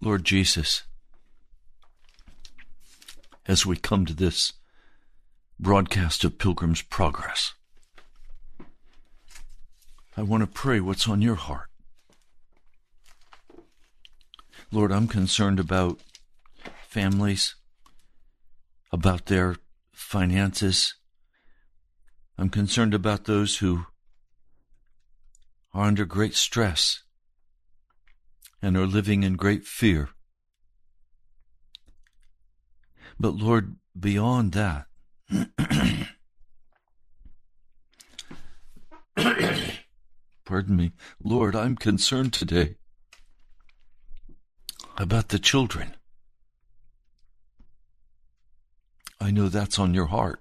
Lord Jesus, as we come to this broadcast of Pilgrim's Progress, I want to pray what's on your heart. Lord, I'm concerned about families, about their finances. I'm concerned about those who are under great stress and are living in great fear. But Lord, beyond that, pardon me, Lord, I'm concerned today about the children. I know that's on your heart.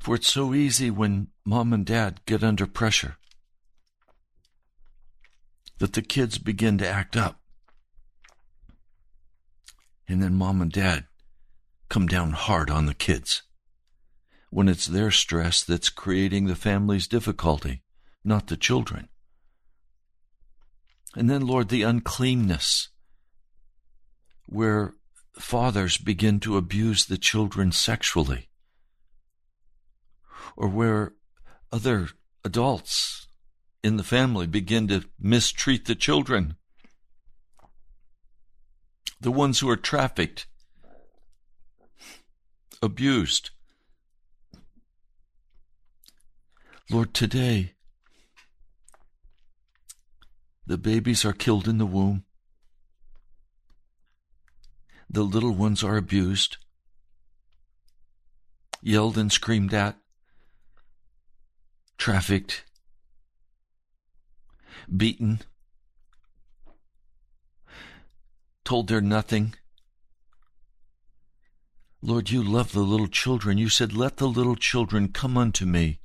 For it's so easy when mom and dad get under pressure that the kids begin to act up. And then mom and dad come down hard on the kids when it's their stress that's creating the family's difficulty, not the children. And then, Lord, the uncleanness where fathers begin to abuse the children sexually or where other adults in the family begin to mistreat the children. The ones who are trafficked, abused. Lord, today, the babies are killed in the womb. The little ones are abused, yelled and screamed at, trafficked, beaten, told they're nothing. Lord, you love the little children. You said, Let the little children come unto me,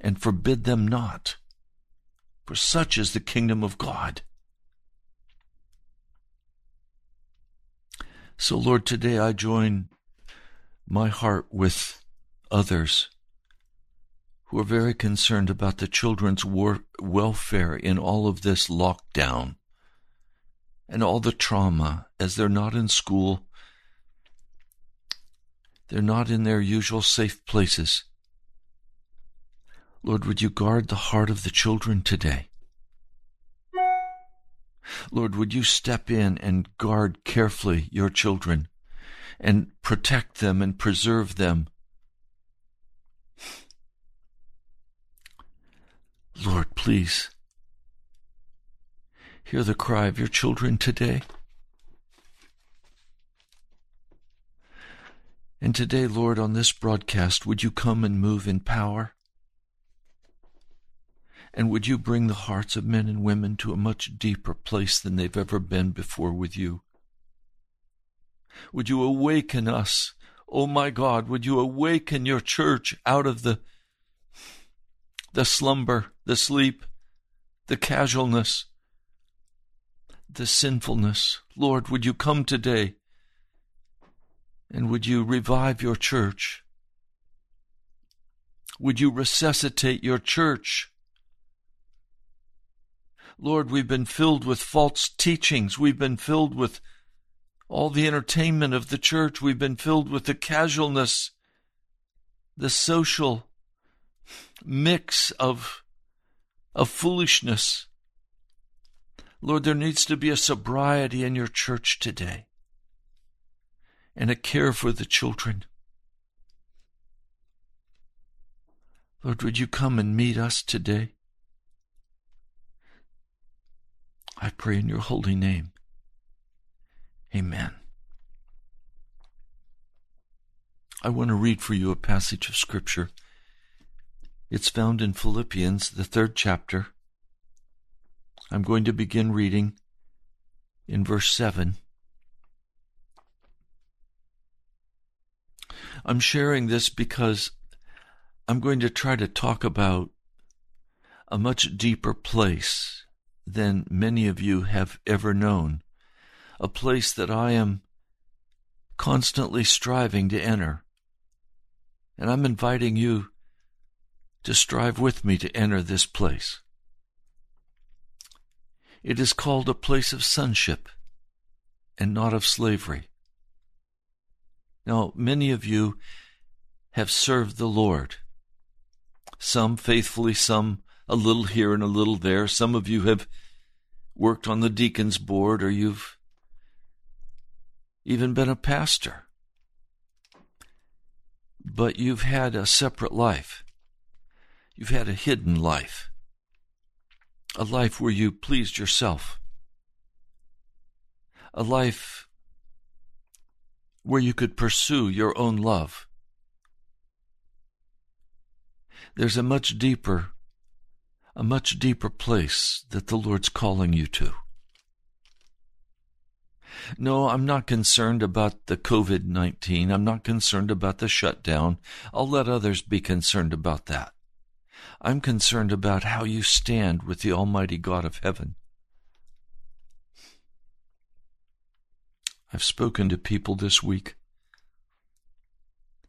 and forbid them not, for such is the kingdom of God. So, Lord, today I join my heart with others who are very concerned about the children's war- welfare in all of this lockdown and all the trauma as they're not in school, they're not in their usual safe places. Lord, would you guard the heart of the children today? Lord, would you step in and guard carefully your children and protect them and preserve them? Lord, please hear the cry of your children today. And today, Lord, on this broadcast, would you come and move in power? And would you bring the hearts of men and women to a much deeper place than they've ever been before with you? Would you awaken us? Oh my God, would you awaken your church out of the, the slumber, the sleep, the casualness, the sinfulness? Lord, would you come today and would you revive your church? Would you resuscitate your church? Lord, we've been filled with false teachings. We've been filled with all the entertainment of the church. We've been filled with the casualness, the social mix of, of foolishness. Lord, there needs to be a sobriety in your church today and a care for the children. Lord, would you come and meet us today? I pray in your holy name. Amen. I want to read for you a passage of Scripture. It's found in Philippians, the third chapter. I'm going to begin reading in verse 7. I'm sharing this because I'm going to try to talk about a much deeper place than many of you have ever known, a place that I am constantly striving to enter. And I'm inviting you to strive with me to enter this place. It is called a place of sonship and not of slavery. Now, many of you have served the Lord, some faithfully, some a little here and a little there. Some of you have worked on the deacon's board, or you've even been a pastor. But you've had a separate life. You've had a hidden life. A life where you pleased yourself. A life where you could pursue your own love. There's a much deeper a much deeper place that the Lord's calling you to. No, I'm not concerned about the COVID 19. I'm not concerned about the shutdown. I'll let others be concerned about that. I'm concerned about how you stand with the Almighty God of heaven. I've spoken to people this week,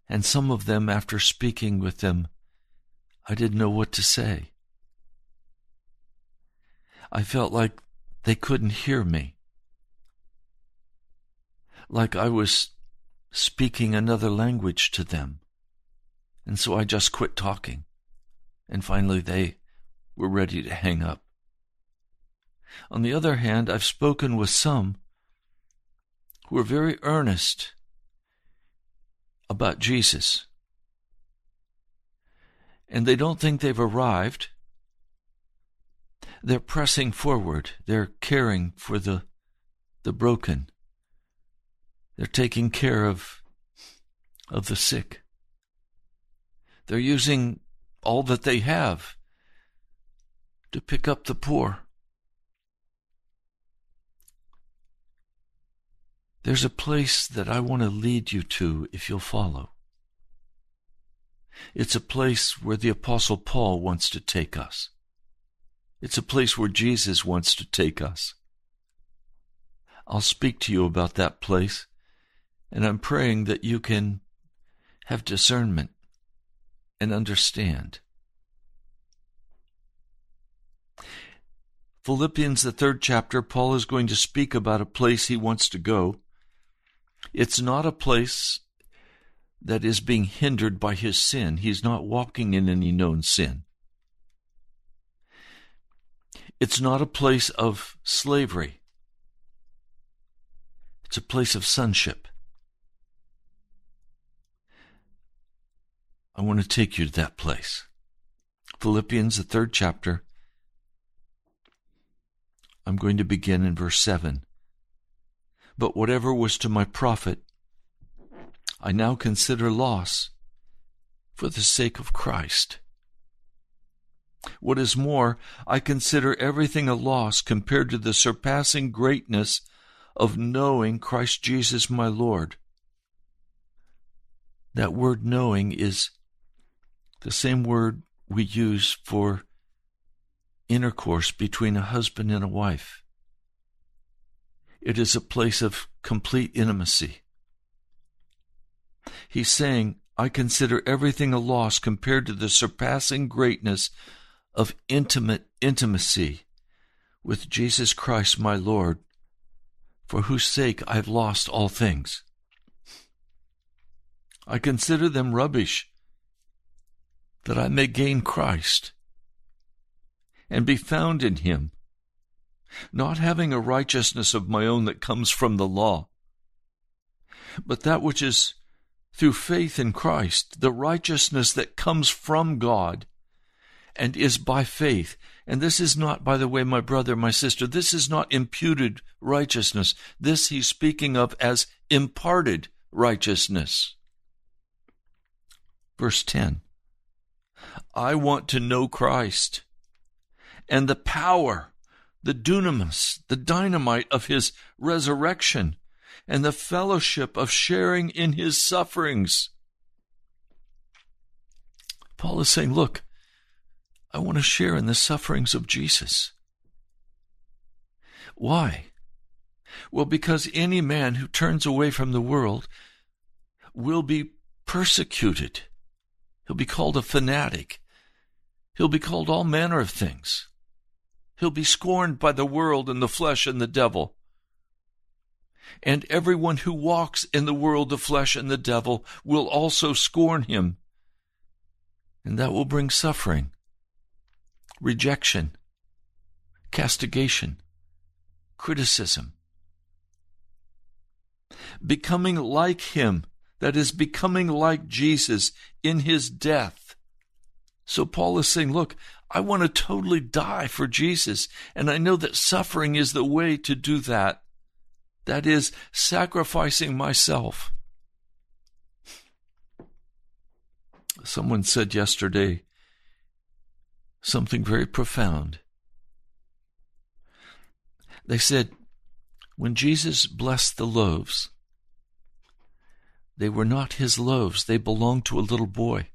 and some of them, after speaking with them, I didn't know what to say. I felt like they couldn't hear me. Like I was speaking another language to them. And so I just quit talking. And finally they were ready to hang up. On the other hand, I've spoken with some who are very earnest about Jesus. And they don't think they've arrived. They're pressing forward. They're caring for the, the broken. They're taking care of, of the sick. They're using all that they have to pick up the poor. There's a place that I want to lead you to if you'll follow. It's a place where the Apostle Paul wants to take us. It's a place where Jesus wants to take us. I'll speak to you about that place, and I'm praying that you can have discernment and understand. Philippians, the third chapter, Paul is going to speak about a place he wants to go. It's not a place that is being hindered by his sin. He's not walking in any known sin. It's not a place of slavery. It's a place of sonship. I want to take you to that place. Philippians, the third chapter. I'm going to begin in verse 7. But whatever was to my profit, I now consider loss for the sake of Christ. What is more, I consider everything a loss compared to the surpassing greatness of knowing Christ Jesus my Lord. That word knowing is the same word we use for intercourse between a husband and a wife. It is a place of complete intimacy. He's saying, I consider everything a loss compared to the surpassing greatness of intimate intimacy with Jesus Christ my Lord, for whose sake I've lost all things. I consider them rubbish that I may gain Christ and be found in him, not having a righteousness of my own that comes from the law, but that which is through faith in Christ, the righteousness that comes from God and is by faith. And this is not, by the way, my brother, my sister, this is not imputed righteousness. This he's speaking of as imparted righteousness. Verse 10 I want to know Christ and the power, the dunamis, the dynamite of his resurrection, and the fellowship of sharing in his sufferings. Paul is saying, Look, I want to share in the sufferings of Jesus. Why? Well, because any man who turns away from the world will be persecuted. He'll be called a fanatic. He'll be called all manner of things. He'll be scorned by the world and the flesh and the devil. And everyone who walks in the world, the flesh, and the devil will also scorn him. And that will bring suffering, rejection, castigation, criticism. Becoming like him that is becoming like Jesus in his death. So Paul is saying, look, I want to totally die for Jesus, and I know that suffering is the way to do that. That is, sacrificing myself. Someone said yesterday something very profound. They said, when Jesus blessed the loaves, they were not his loaves, they belonged to a little boy.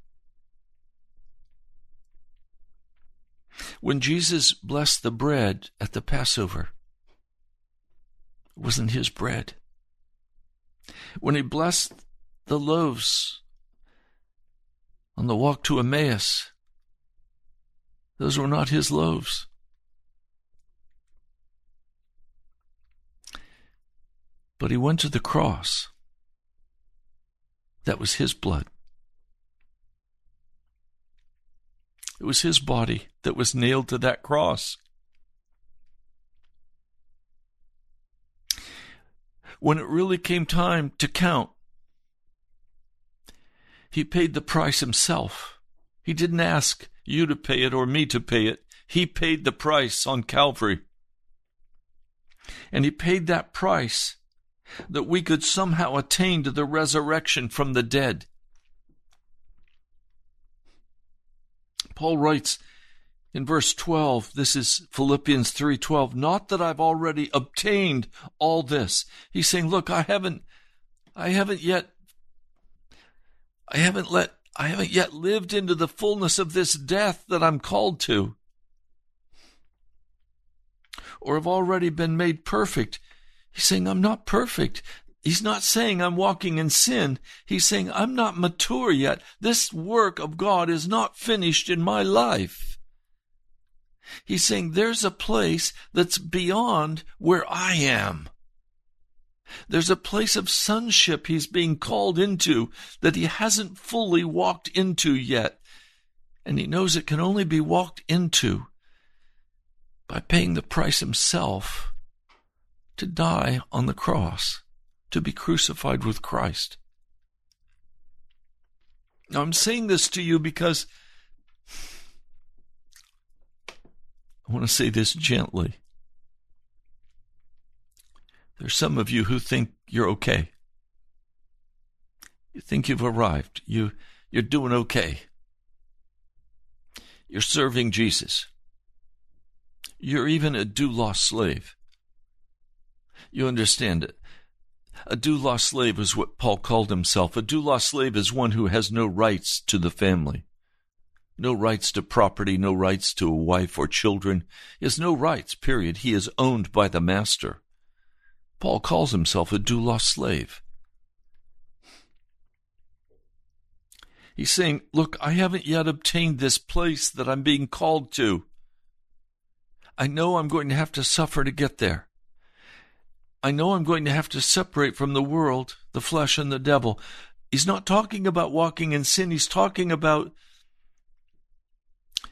When Jesus blessed the bread at the Passover, it wasn't his bread. When he blessed the loaves on the walk to Emmaus, those were not his loaves. But he went to the cross that was his blood. It was his body that was nailed to that cross. When it really came time to count, he paid the price himself. He didn't ask you to pay it or me to pay it. He paid the price on Calvary. And he paid that price that we could somehow attain to the resurrection from the dead. Paul writes in verse 12, this is Philippians 3:12, not that I've already obtained all this. He's saying, look, I haven't I haven't yet I haven't let I haven't yet lived into the fullness of this death that I'm called to. Or have already been made perfect. He's saying, I'm not perfect. He's not saying I'm walking in sin. He's saying I'm not mature yet. This work of God is not finished in my life. He's saying there's a place that's beyond where I am. There's a place of sonship he's being called into that he hasn't fully walked into yet. And he knows it can only be walked into by paying the price himself to die on the cross, to be crucified with Christ. Now, I'm saying this to you because I want to say this gently. There's some of you who think you're okay. You think you've arrived. You, you're doing okay. You're serving Jesus. You're even a doulos slave. You understand it. A doulos slave is what Paul called himself. A doulos slave is one who has no rights to the family. No rights to property, no rights to a wife or children. He has no rights, period. He is owned by the master. Paul calls himself a doulos slave. He's saying, Look, I haven't yet obtained this place that I'm being called to. I know I'm going to have to suffer to get there. I know I'm going to have to separate from the world, the flesh, and the devil. He's not talking about walking in sin. He's talking about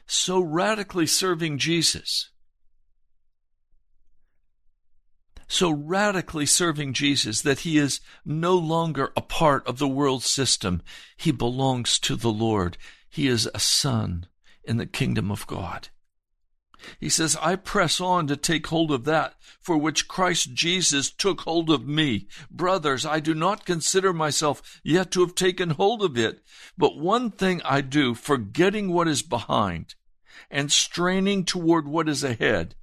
so radically serving Jesus so radically serving Jesus that he is no longer a part of the world system. He belongs to the Lord. He is a son in the kingdom of God. He says, I press on to take hold of that for which Christ Jesus took hold of me. Brothers, I do not consider myself yet to have taken hold of it, but one thing I do, forgetting what is behind and straining toward what is ahead.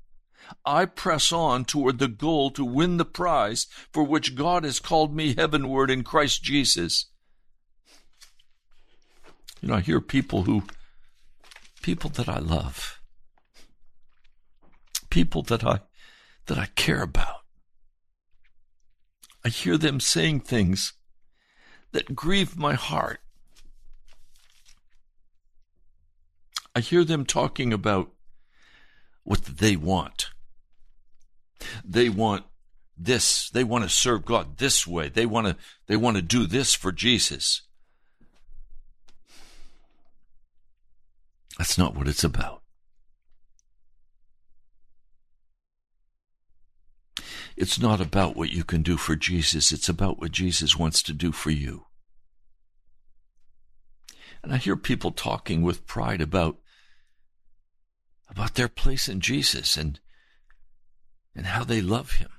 I press on toward the goal to win the prize for which God has called me heavenward in Christ Jesus. You know, I hear people who, people that I love, people that I, that I care about. I hear them saying things that grieve my heart. I hear them talking about what they want. They want this. They want to serve God this way. They want to they want to do this for Jesus. That's not what it's about. It's not about what you can do for Jesus. It's about what Jesus wants to do for you. And I hear people talking with pride about about their place in Jesus and and how they love him.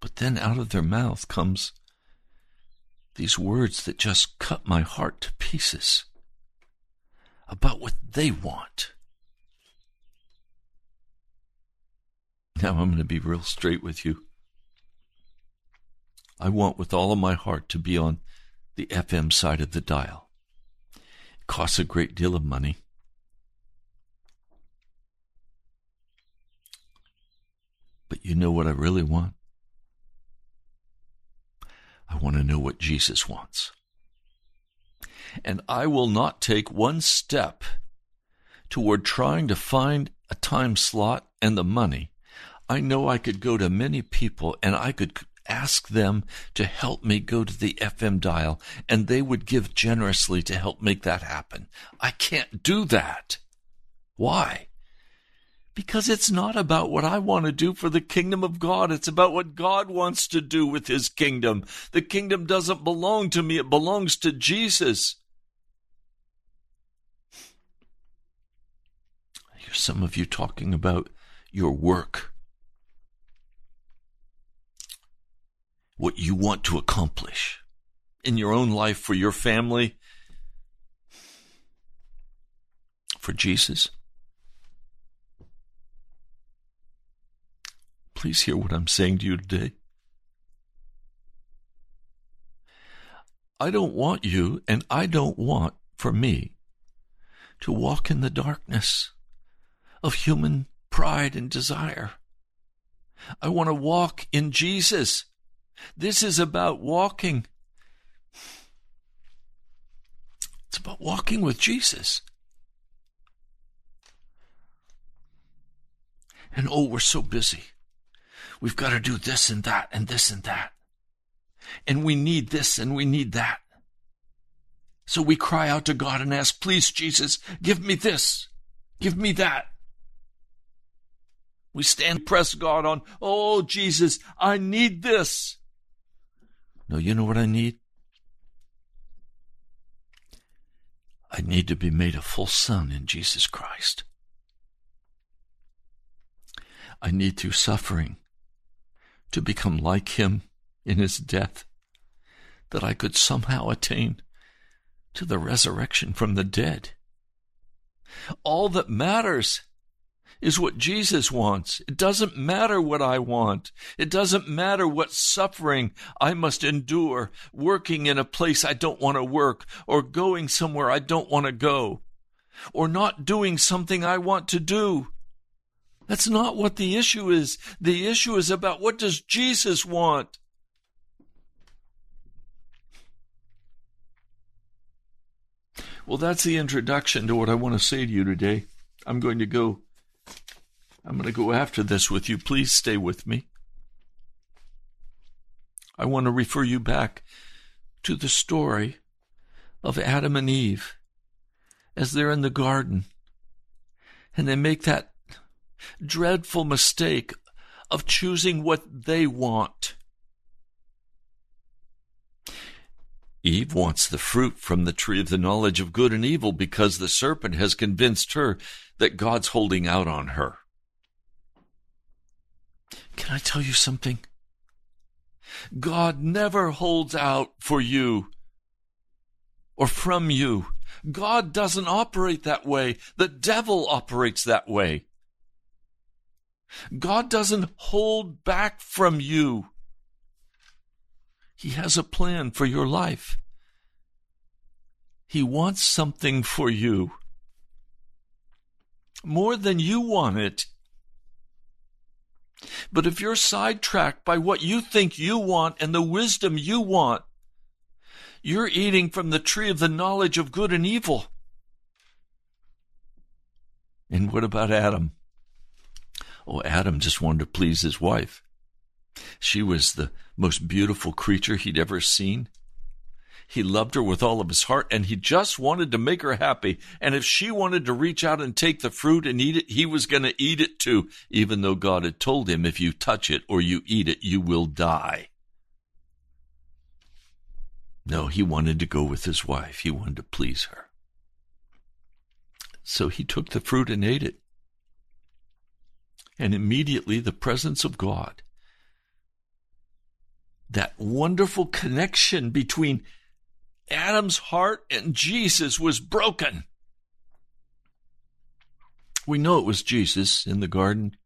But then out of their mouth comes these words that just cut my heart to pieces about what they want. Now I'm going to be real straight with you. I want with all of my heart to be on the FM side of the dial. It costs a great deal of money. But you know what I really want? I want to know what Jesus wants. And I will not take one step toward trying to find a time slot and the money. I know I could go to many people and I could ask them to help me go to the FM dial, and they would give generously to help make that happen. I can't do that. Why? Because it's not about what I want to do for the kingdom of God. It's about what God wants to do with his kingdom. The kingdom doesn't belong to me. It belongs to Jesus. I hear some of you talking about your work. What you want to accomplish in your own life, for your family, for Jesus. Please hear what I'm saying to you today. I don't want you, and I don't want for me to walk in the darkness of human pride and desire. I want to walk in Jesus. This is about walking. It's about walking with Jesus. And oh, we're so busy. We've got to do this and that and this and that. And we need this and we need that. So we cry out to God and ask, please, Jesus, give me this. Give me that. We stand, press God on, oh, Jesus, I need this. No, you know what I need? I need to be made a full son in Jesus Christ. I need through suffering to become like him in his death, that I could somehow attain to the resurrection from the dead. All that matters is what Jesus wants. It doesn't matter what I want. It doesn't matter what suffering I must endure working in a place I don't want to work or going somewhere I don't want to go or not doing something I want to do. That's not what the issue is. The issue is about what does Jesus want? Well, that's the introduction to what I want to say to you today. I'm going to go I'm going to go after this with you. Please stay with me. I want to refer you back to the story of Adam and Eve as they're in the garden and they make that dreadful mistake of choosing what they want. Eve wants the fruit from the tree of the knowledge of good and evil because the serpent has convinced her that God's holding out on her. Can I tell you something? God never holds out for you or from you. God doesn't operate that way. The devil operates that way. God doesn't hold back from you. He has a plan for your life. He wants something for you. More than you want it. But if you're sidetracked by what you think you want and the wisdom you want, you're eating from the tree of the knowledge of good and evil. And what about Adam? Oh, Adam just wanted to please his wife. She was the most beautiful creature he'd ever seen. He loved her with all of his heart and he just wanted to make her happy. And if she wanted to reach out and take the fruit and eat it, he was going to eat it too, even though God had told him, if you touch it or you eat it, you will die. No, he wanted to go with his wife. He wanted to please her. So he took the fruit and ate it and immediately the presence of God. That wonderful connection between Adam's heart and Jesus was broken. We know it was Jesus in the garden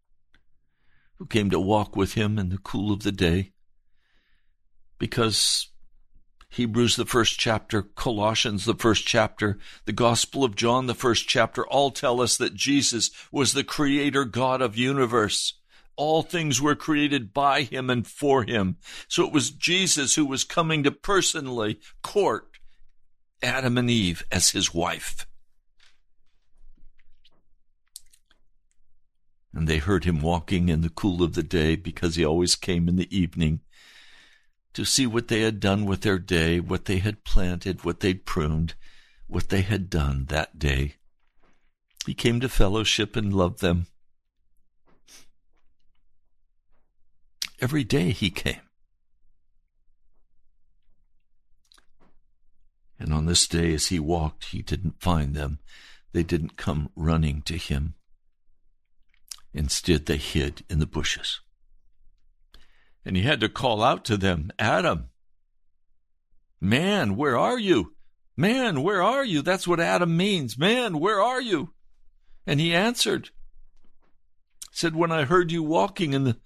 who came to walk with him in the cool of the day because Hebrews, the first chapter, Colossians, the first chapter, the Gospel of John, the first chapter, all tell us that Jesus was the creator God of universe. All things were created by him and for him. So it was Jesus who was coming to personally court Adam and Eve as his wife. And they heard him walking in the cool of the day because he always came in the evening to see what they had done with their day, what they had planted, what they'd pruned, what they had done that day. He came to fellowship and love them. Every day he came. And on this day, as he walked, he didn't find them. They didn't come running to him. Instead, they hid in the bushes. And he had to call out to them, Adam, man, where are you? Man, where are you? That's what Adam means. Man, where are you? And he answered, said, When I heard you walking in the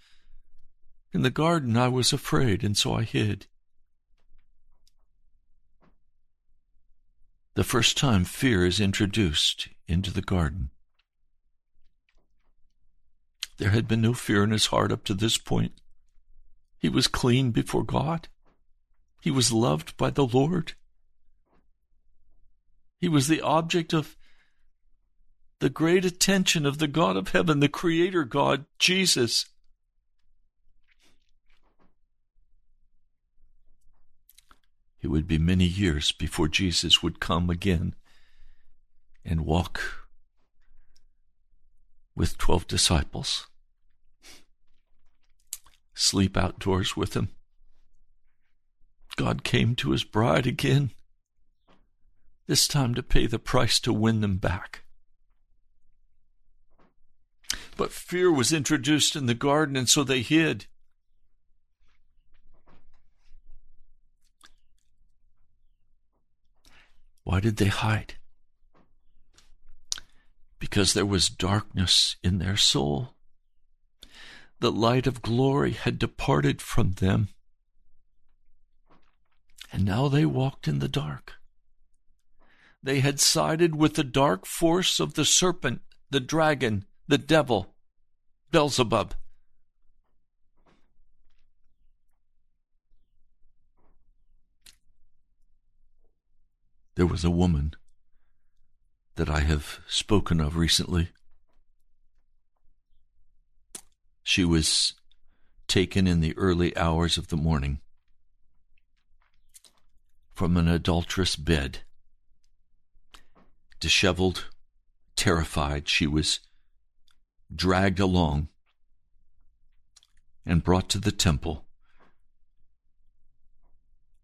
in the garden, I was afraid, and so I hid. The first time fear is introduced into the garden. There had been no fear in his heart up to this point. He was clean before God. He was loved by the Lord. He was the object of the great attention of the God of heaven, the Creator God, Jesus. It would be many years before Jesus would come again and walk with 12 disciples, sleep outdoors with him. God came to his bride again, this time to pay the price to win them back. But fear was introduced in the garden, and so they hid. Why did they hide? Because there was darkness in their soul. The light of glory had departed from them. And now they walked in the dark. They had sided with the dark force of the serpent, the dragon, the devil, Beelzebub. There was a woman that I have spoken of recently. She was taken in the early hours of the morning from an adulterous bed. Disheveled, terrified, she was dragged along and brought to the temple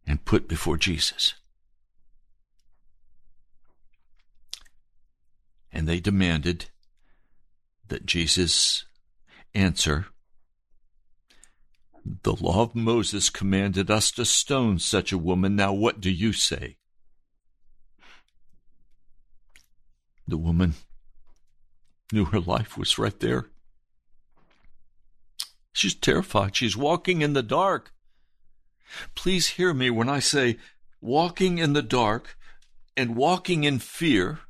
and put before Jesus. And they demanded that Jesus answer. The law of Moses commanded us to stone such a woman. Now, what do you say? The woman knew her life was right there. She's terrified. She's walking in the dark. Please hear me when I say walking in the dark and walking in fear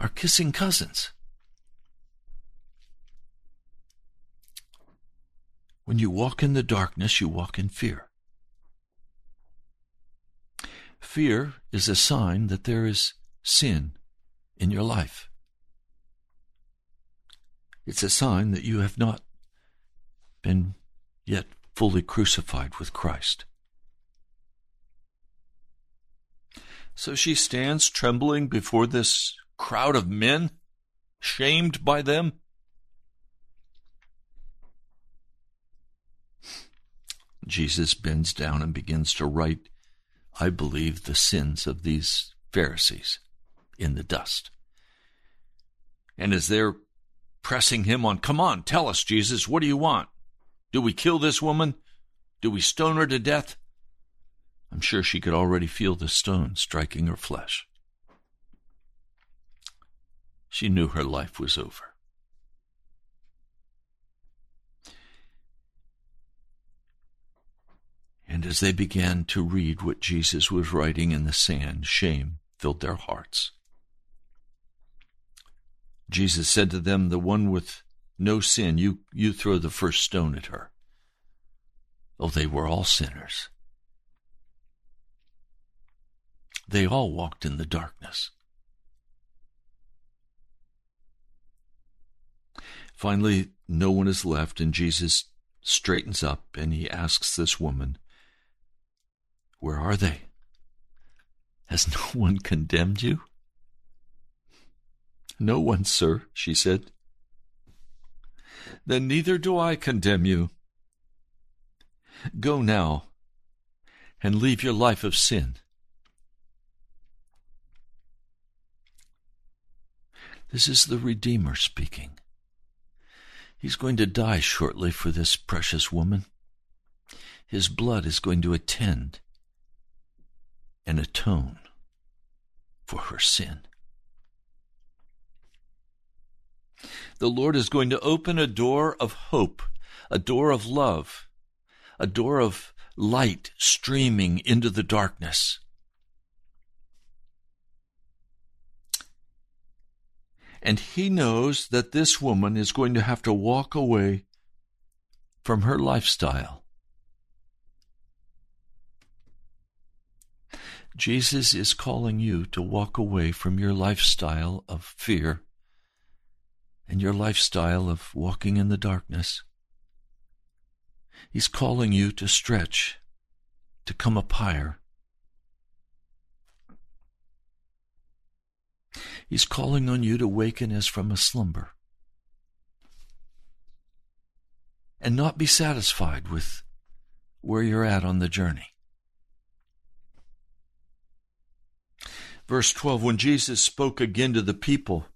are kissing cousins. When you walk in the darkness, you walk in fear. Fear is a sign that there is sin in your life. It's a sign that you have not been yet fully crucified with Christ. So she stands trembling before this crowd of men, shamed by them? Jesus bends down and begins to write, I believe, the sins of these Pharisees in the dust. And as they're pressing him on, Come on, tell us, Jesus, what do you want? Do we kill this woman? Do we stone her to death? I'm sure she could already feel the stone striking her flesh. She knew her life was over. And as they began to read what Jesus was writing in the sand, shame filled their hearts. Jesus said to them, The one with no sin, you, you throw the first stone at her. Oh, they were all sinners. They all walked in the darkness. Finally, no one is left, and Jesus straightens up and he asks this woman, Where are they? Has no one condemned you? No one, sir, she said. Then neither do I condemn you. Go now and leave your life of sin. This is the Redeemer speaking. He's going to die shortly for this precious woman. His blood is going to attend and atone for her sin. The Lord is going to open a door of hope, a door of love, a door of light streaming into the darkness. And he knows that this woman is going to have to walk away from her lifestyle. Jesus is calling you to walk away from your lifestyle of fear and your lifestyle of walking in the darkness. He's calling you to stretch, to come up higher. He's calling on you to waken as from a slumber and not be satisfied with where you're at on the journey. Verse 12 When Jesus spoke again to the people,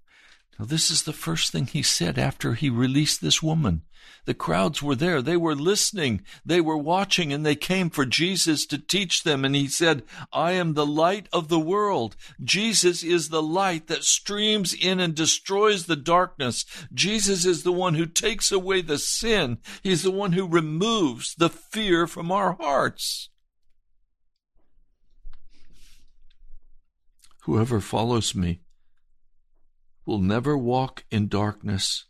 now this is the first thing he said after he released this woman. The crowds were there. They were listening. They were watching and they came for Jesus to teach them. And he said, I am the light of the world. Jesus is the light that streams in and destroys the darkness. Jesus is the one who takes away the sin. He's the one who removes the fear from our hearts. Whoever follows me will never walk in darkness,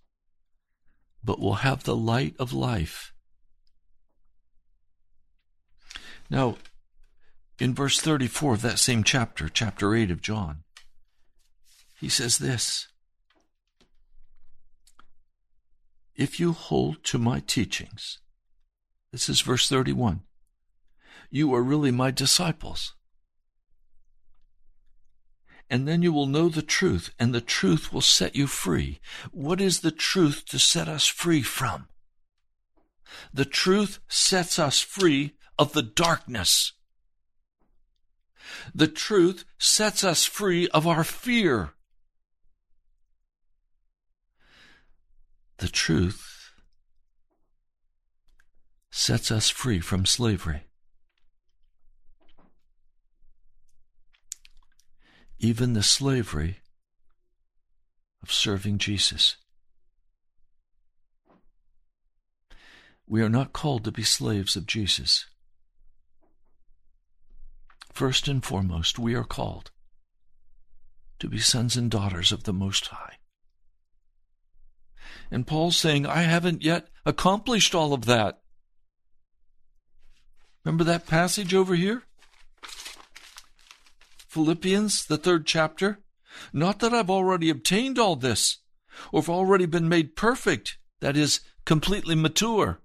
but will have the light of life. Now, in verse 34 of that same chapter, chapter 8 of John, he says this If you hold to my teachings, this is verse 31, you are really my disciples and then you will know the truth, and the truth will set you free. What is the truth to set us free from? The truth sets us free of the darkness. The truth sets us free of our fear. The truth sets us free from slavery. Even the slavery of serving Jesus. We are not called to be slaves of Jesus. First and foremost, we are called to be sons and daughters of the Most High. And Paul's saying, I haven't yet accomplished all of that. Remember that passage over here? Philippians, the third chapter. Not that I've already obtained all this, or have already been made perfect, that is, completely mature.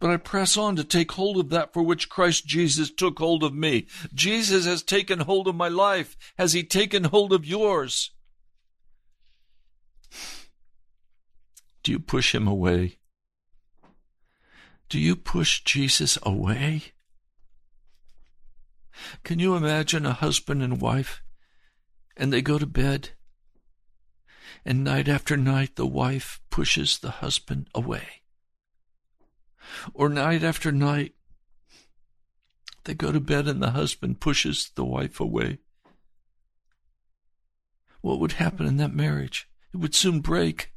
But I press on to take hold of that for which Christ Jesus took hold of me. Jesus has taken hold of my life. Has he taken hold of yours? Do you push him away? Do you push Jesus away? Can you imagine a husband and wife and they go to bed and night after night the wife pushes the husband away? Or night after night they go to bed and the husband pushes the wife away? What would happen in that marriage? It would soon break.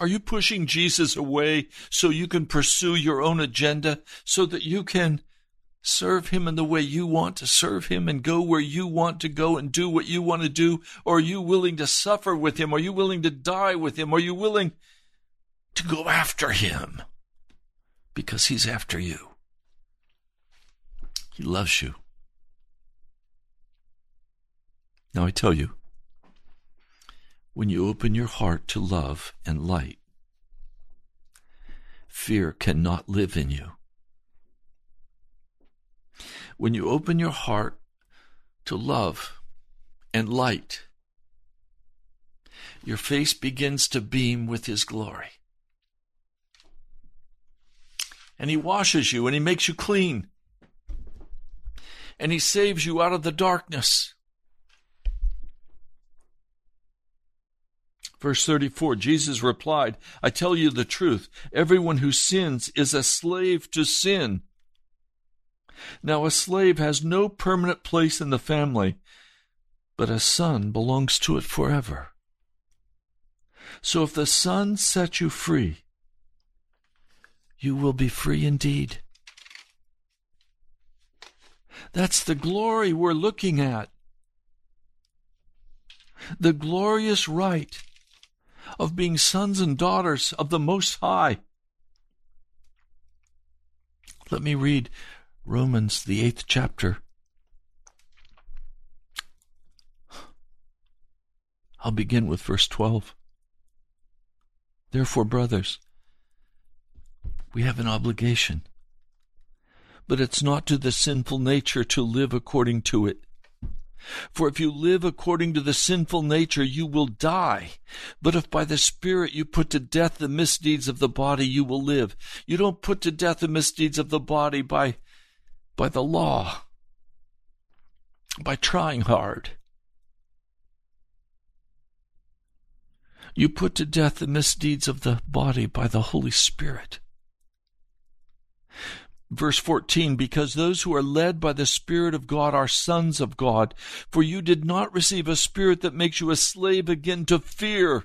Are you pushing Jesus away so you can pursue your own agenda, so that you can serve him in the way you want to serve him and go where you want to go and do what you want to do? Or are you willing to suffer with him? Are you willing to die with him? Are you willing to go after him? Because he's after you. He loves you. Now I tell you, when you open your heart to love and light. Fear cannot live in you. When you open your heart to love and light, your face begins to beam with His glory. And He washes you and He makes you clean. And He saves you out of the darkness. Verse 34 Jesus replied, I tell you the truth. Everyone who sins is a slave to sin. Now, a slave has no permanent place in the family, but a son belongs to it forever. So if the Son sets you free, you will be free indeed. That's the glory we're looking at. The glorious right of being sons and daughters of the Most High. Let me read Romans, the eighth chapter. I'll begin with verse 12. Therefore, brothers, we have an obligation. But it's not to the sinful nature to live according to it. For if you live according to the sinful nature, you will die. But if by the Spirit you put to death the misdeeds of the body, you will live. You don't put to death the misdeeds of the body by, by the law, by trying hard. You put to death the misdeeds of the body by the Holy Spirit. Verse 14, because those who are led by the Spirit of God are sons of God. For you did not receive a spirit that makes you a slave again to fear.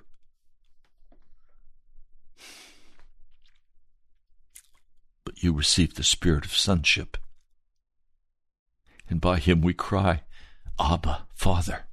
But you received the spirit of sonship. And by him we cry, Abba, Father.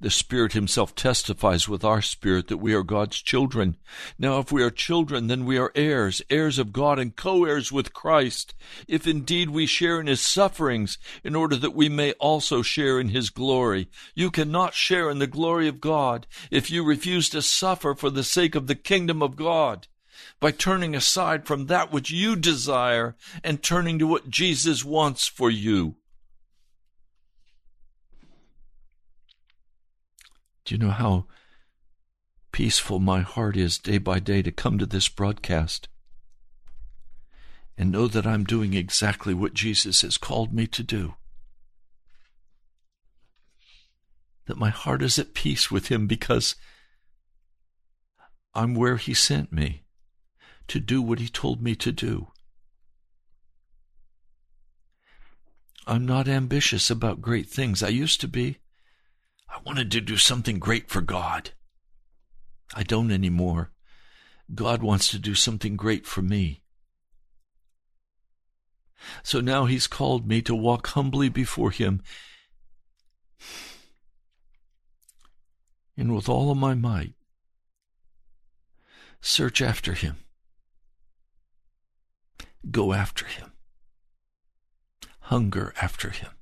The Spirit Himself testifies with our spirit that we are God's children. Now, if we are children, then we are heirs, heirs of God and co heirs with Christ, if indeed we share in His sufferings, in order that we may also share in His glory. You cannot share in the glory of God if you refuse to suffer for the sake of the kingdom of God by turning aside from that which you desire and turning to what Jesus wants for you. Do you know how peaceful my heart is day by day to come to this broadcast and know that I'm doing exactly what Jesus has called me to do? That my heart is at peace with Him because I'm where He sent me to do what He told me to do. I'm not ambitious about great things. I used to be. I wanted to do something great for God. I don't anymore. God wants to do something great for me. So now He's called me to walk humbly before Him and with all of my might search after Him, go after Him, hunger after Him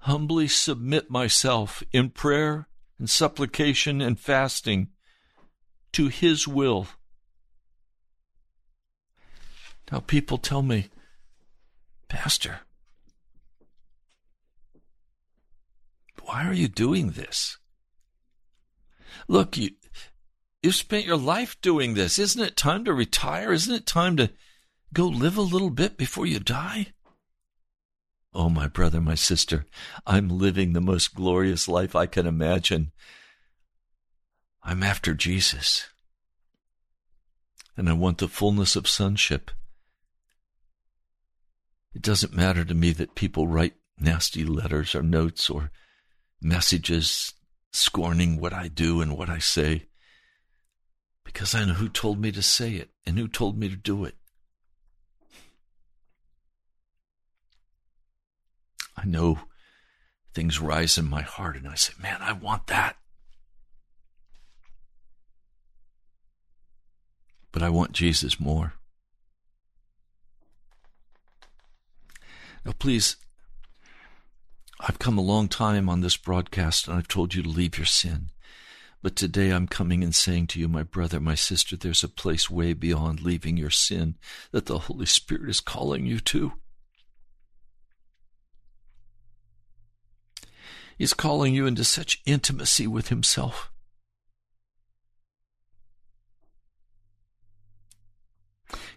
humbly submit myself in prayer and supplication and fasting to His will. Now, people tell me, Pastor, why are you doing this? Look, you, you've spent your life doing this. Isn't it time to retire? Isn't it time to go live a little bit before you die? Oh, my brother, my sister, I'm living the most glorious life I can imagine. I'm after Jesus. And I want the fullness of sonship. It doesn't matter to me that people write nasty letters or notes or messages scorning what I do and what I say, because I know who told me to say it and who told me to do it. I know things rise in my heart, and I say, man, I want that. But I want Jesus more. Now, please, I've, come a long time on this broadcast and I've told you to leave your sin. But today I'm coming and saying to you, my brother, my sister, there's a place way beyond leaving your sin that the Holy Spirit is calling you to. He's calling you into such intimacy with Himself.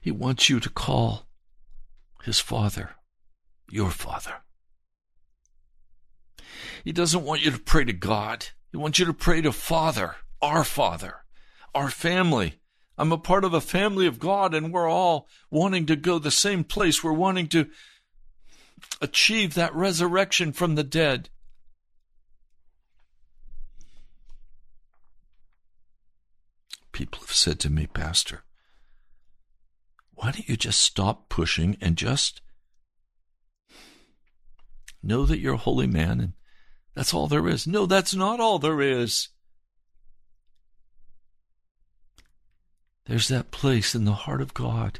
He wants you to call His Father your Father. He doesn't want you to pray to God. He wants you to pray to Father, our Father, our family. I'm a part of a family of God, and we're all wanting to go the same place. We're wanting to achieve that resurrection from the dead. People have said to me, Pastor, why don't you just stop pushing and just know that you're a holy man and that's all there is. No, that's not all there is. There's that place in the heart of God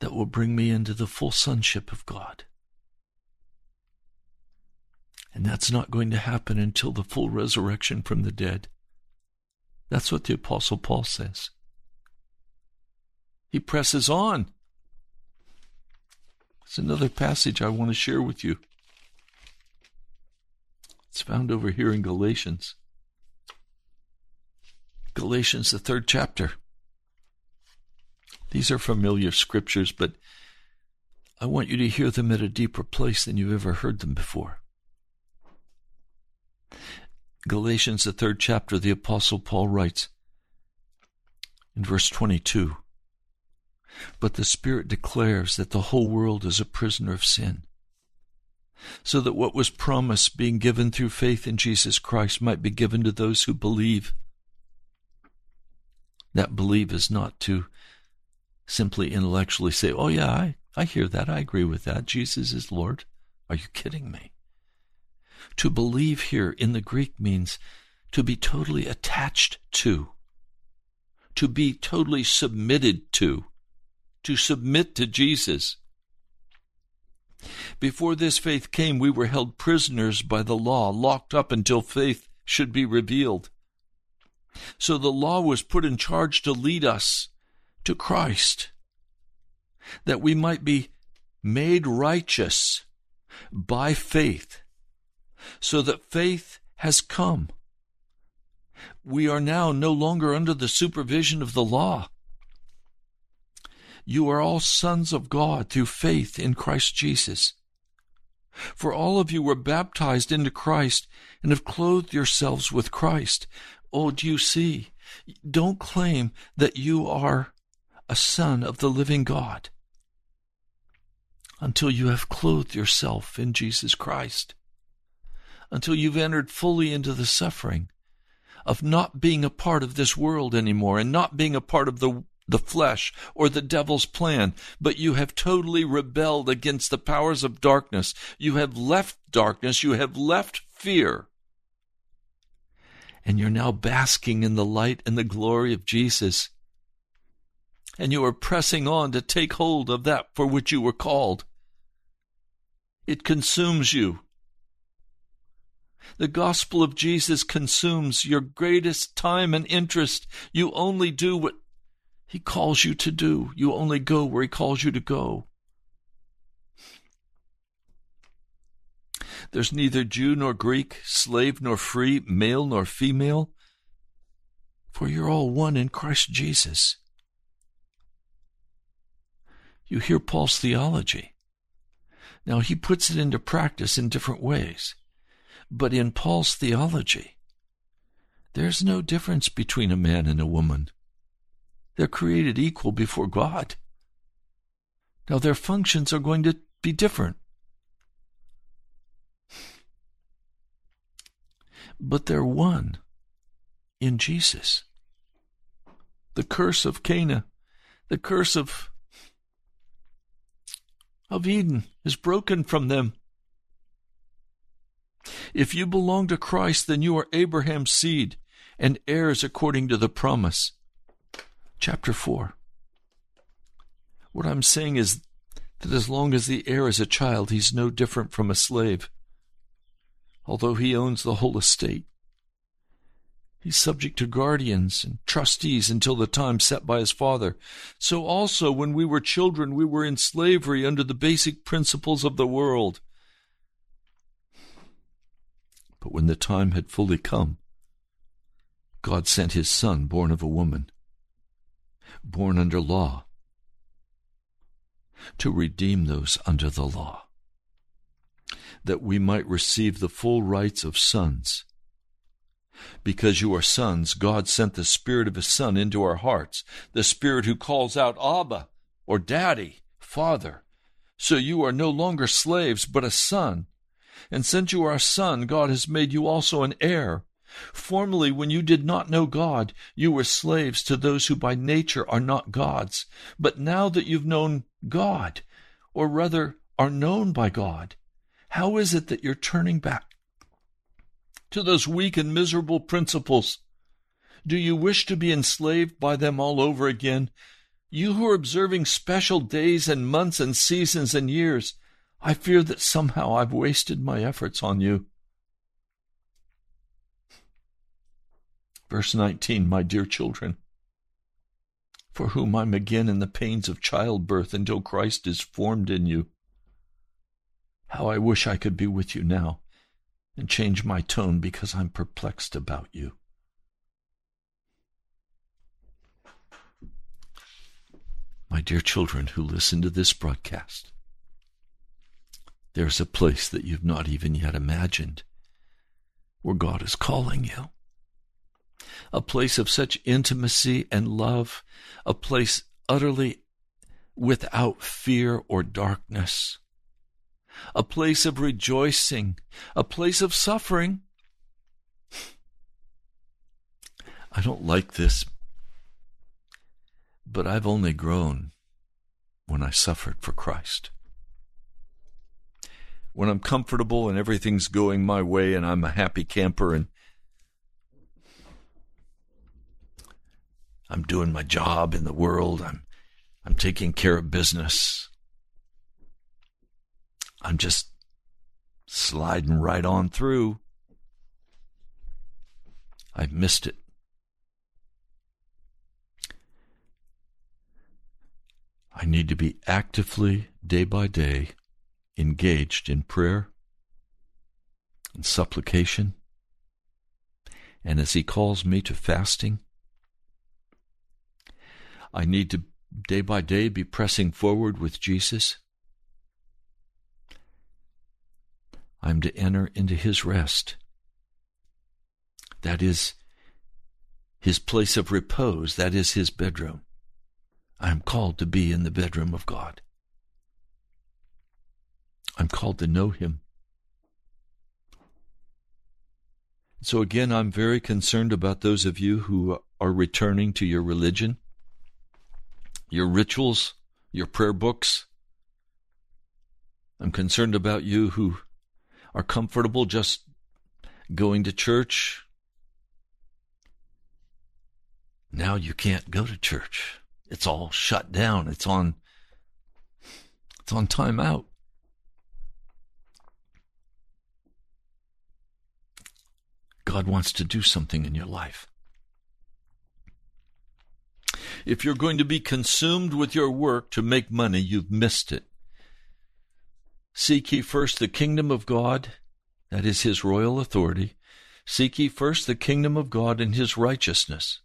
that will bring me into the full sonship of God. And that's not going to happen until the full resurrection from the dead. That's what the Apostle Paul says. He presses on. It's another passage I want to share with you. It's found over here in Galatians. Galatians, the third chapter. These are familiar scriptures, but I want you to hear them at a deeper place than you've ever heard them before. Galatians, the third chapter, the Apostle Paul writes in verse 22 But the Spirit declares that the whole world is a prisoner of sin so that what was promised, being given through faith in Jesus Christ, might be given to those who believe. That believe is not to simply intellectually say, Oh, yeah, I, I hear that. I agree with that. Jesus is Lord. Are you kidding me? To believe here in the Greek means to be totally attached to, to be totally submitted to, to submit to Jesus. Before this faith came, we were held prisoners by the law, locked up until faith should be revealed. So the law was put in charge to lead us to Christ, that we might be made righteous by faith, so that faith has come. We are now no longer under the supervision of the law. You are all sons of God through faith in Christ Jesus. For all of you were baptized into Christ and have clothed yourselves with Christ. Oh, do you see? Don't claim that you are a son of the living God until you have clothed yourself in Jesus Christ, until you've entered fully into the suffering of not being a part of this world anymore and not being a part of the the flesh or the devil's plan, but you have totally rebelled against the powers of darkness. You have left darkness. You have left fear. And you're now basking in the light and the glory of Jesus. And you are pressing on to take hold of that for which you were called. It consumes you. The gospel of Jesus consumes your greatest time and interest. You only do what he calls you to do. You only go where He calls you to go. There's neither Jew nor Greek, slave nor free, male nor female, for you're all one in Christ Jesus. You hear Paul's theology. Now, he puts it into practice in different ways. But in Paul's theology, there's no difference between a man and a woman. They're created equal before God. Now, their functions are going to be different. But they're one in Jesus. The curse of Cana, the curse of, of Eden is broken from them. If you belong to Christ, then you are Abraham's seed and heirs according to the promise chapter 4. What I'm saying is that as long as the heir is a child, he's no different from a slave, although he owns the whole estate. He's subject to guardians and trustees until the time set by his father. So also, when we were children, we were in slavery under the basic principles of the world. But when the time had fully come, God sent his Son, born of a woman, born under law, to redeem those under the law, that we might receive the full rights of sons. Because you are sons, God sent the Spirit of His Son into our hearts, the Spirit who calls out, Abba, or Daddy, Father. So you are no longer slaves, but a son. And since you are a son, God has made you also an heir. Formerly, when you did not know God, you were slaves to those who by nature are not gods. But now that you've known God, or rather are known by God, how is it that you're turning back to those weak and miserable principles? Do you wish to be enslaved by them all over again? You who are observing special days and months and seasons and years, I fear that somehow I've wasted my efforts on you. Verse 19, my dear children, for whom I'm again in the pains of childbirth until Christ is formed in you. How I wish I could be with you now and change my tone because I'm perplexed about you. My dear children who listen to this broadcast, there's a place that you've not even yet imagined where God is calling you. A place of such intimacy and love, a place utterly without fear or darkness, a place of rejoicing, a place of suffering. I don't like this, but I've only grown when I suffered for Christ when I'm comfortable and everything's going my way and I'm a happy camper and I'm doing my job in the world, I'm I'm taking care of business. I'm just sliding right on through. I've missed it. I need to be actively, day by day, engaged in prayer and supplication, and as He calls me to fasting, I need to day by day be pressing forward with Jesus. I'm to enter into His rest. That is His place of repose, that is His bedroom. I am called to be in the bedroom of God. I'm called to know Him. So again, I'm very concerned about those of you who are returning to your religion, your rituals, your prayer books. I'm concerned about you who are comfortable just going to church. Now you can't go to church. It's all shut down. It's on it's on timeout. God wants to do something in your life. If you're going to be consumed with your work to make money, you've missed it. Seek ye first the kingdom of God, that is his royal authority. Seek ye first the kingdom of God and his righteousness.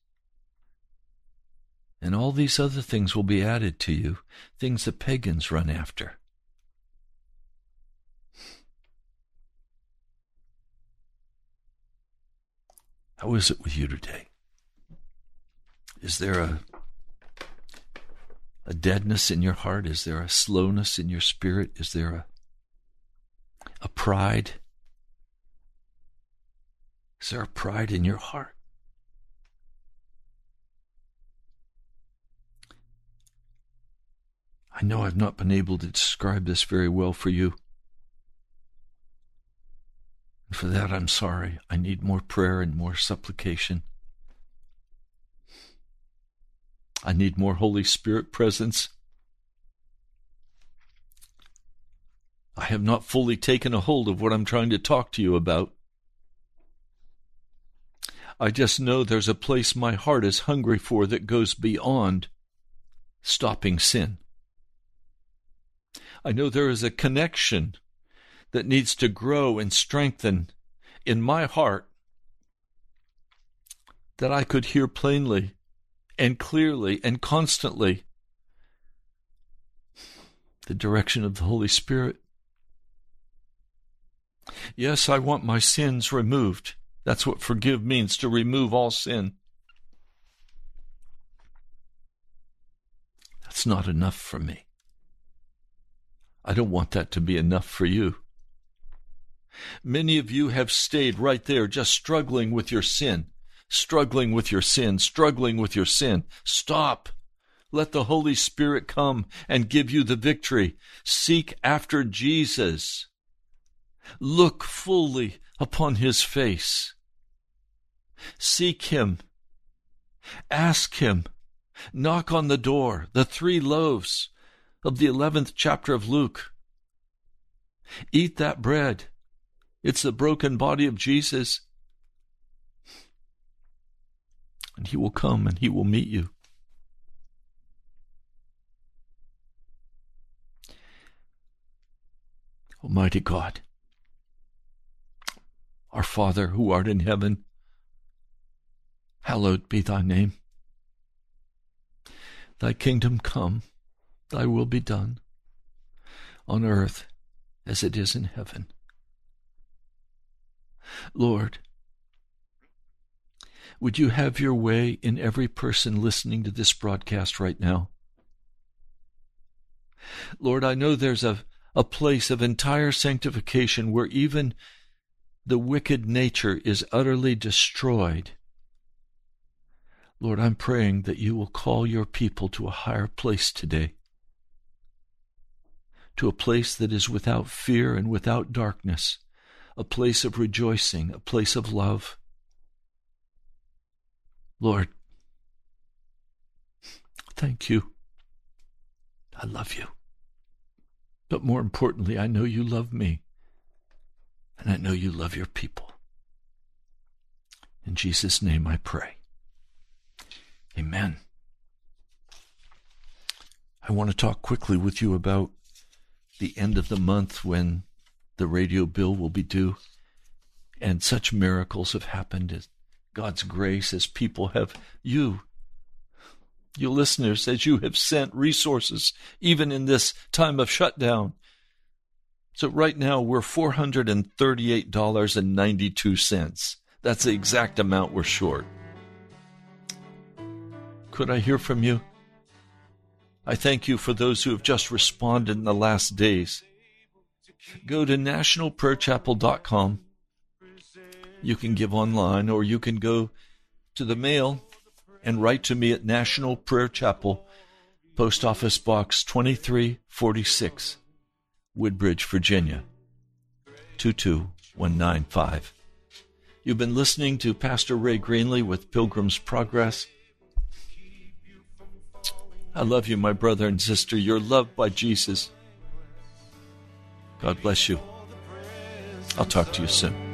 And all these other things will be added to you, things the pagans run after. How is it with you today? Is there a a deadness in your heart? Is there a slowness in your spirit? Is there a a pride? Is there a pride in your heart? I know I've not been able to describe this very well for you. And for that, I'm sorry. I need more prayer and more supplication. I need more Holy Spirit presence. I have not fully taken a hold of what I'm trying to talk to you about. I just know there's a place my heart is hungry for that goes beyond stopping sin. I know there is a connection that needs to grow and strengthen in my heart that I could hear plainly and clearly and constantly the direction of the Holy Spirit. Yes, I want my sins removed. That's what forgive means to remove all sin. That's not enough for me. I don't want that to be enough for you. Many of you have stayed right there just struggling with your sin, struggling with your sin, struggling with your sin. Stop. Let the Holy Spirit come and give you the victory. Seek after Jesus. Look fully upon his face. Seek him. Ask him. Knock on the door, the three loaves of the 11th chapter of Luke. Eat that bread. It's the broken body of Jesus. And he will come and he will meet you. Almighty God, our Father who art in heaven, hallowed be thy name. Thy kingdom come, thy will be done, on earth as it is in heaven. Lord, would you have your way in every person listening to this broadcast right now? Lord, I know there's a, a place of entire sanctification where even the wicked nature is utterly destroyed. Lord, I'm praying that you will call your people to a higher place today, to a place that is without fear and without darkness, a place of rejoicing, a place of love. Lord, thank you. I love you. But more importantly, I know you love me. And I know you love your people. In Jesus' name I pray. Amen. I want to talk quickly with you about the end of the month when the radio bill will be due. And such miracles have happened as God's grace as people have you you listeners as you have sent resources even in this time of shutdown. So right now we're $438.92. That's the exact amount we're short. Could I hear from you? I thank you for those who have just responded in the last days. Go to nationalprayerchapel.com. You can give online or you can go to the mail and write to me at National Prayer Chapel, Post Office Box 2346, Woodbridge, Virginia 22195. You've been listening to Pastor Ray Greenley with Pilgrim's Progress. I love you, my brother and sister. You're loved by Jesus. God bless you. I'll talk to you soon.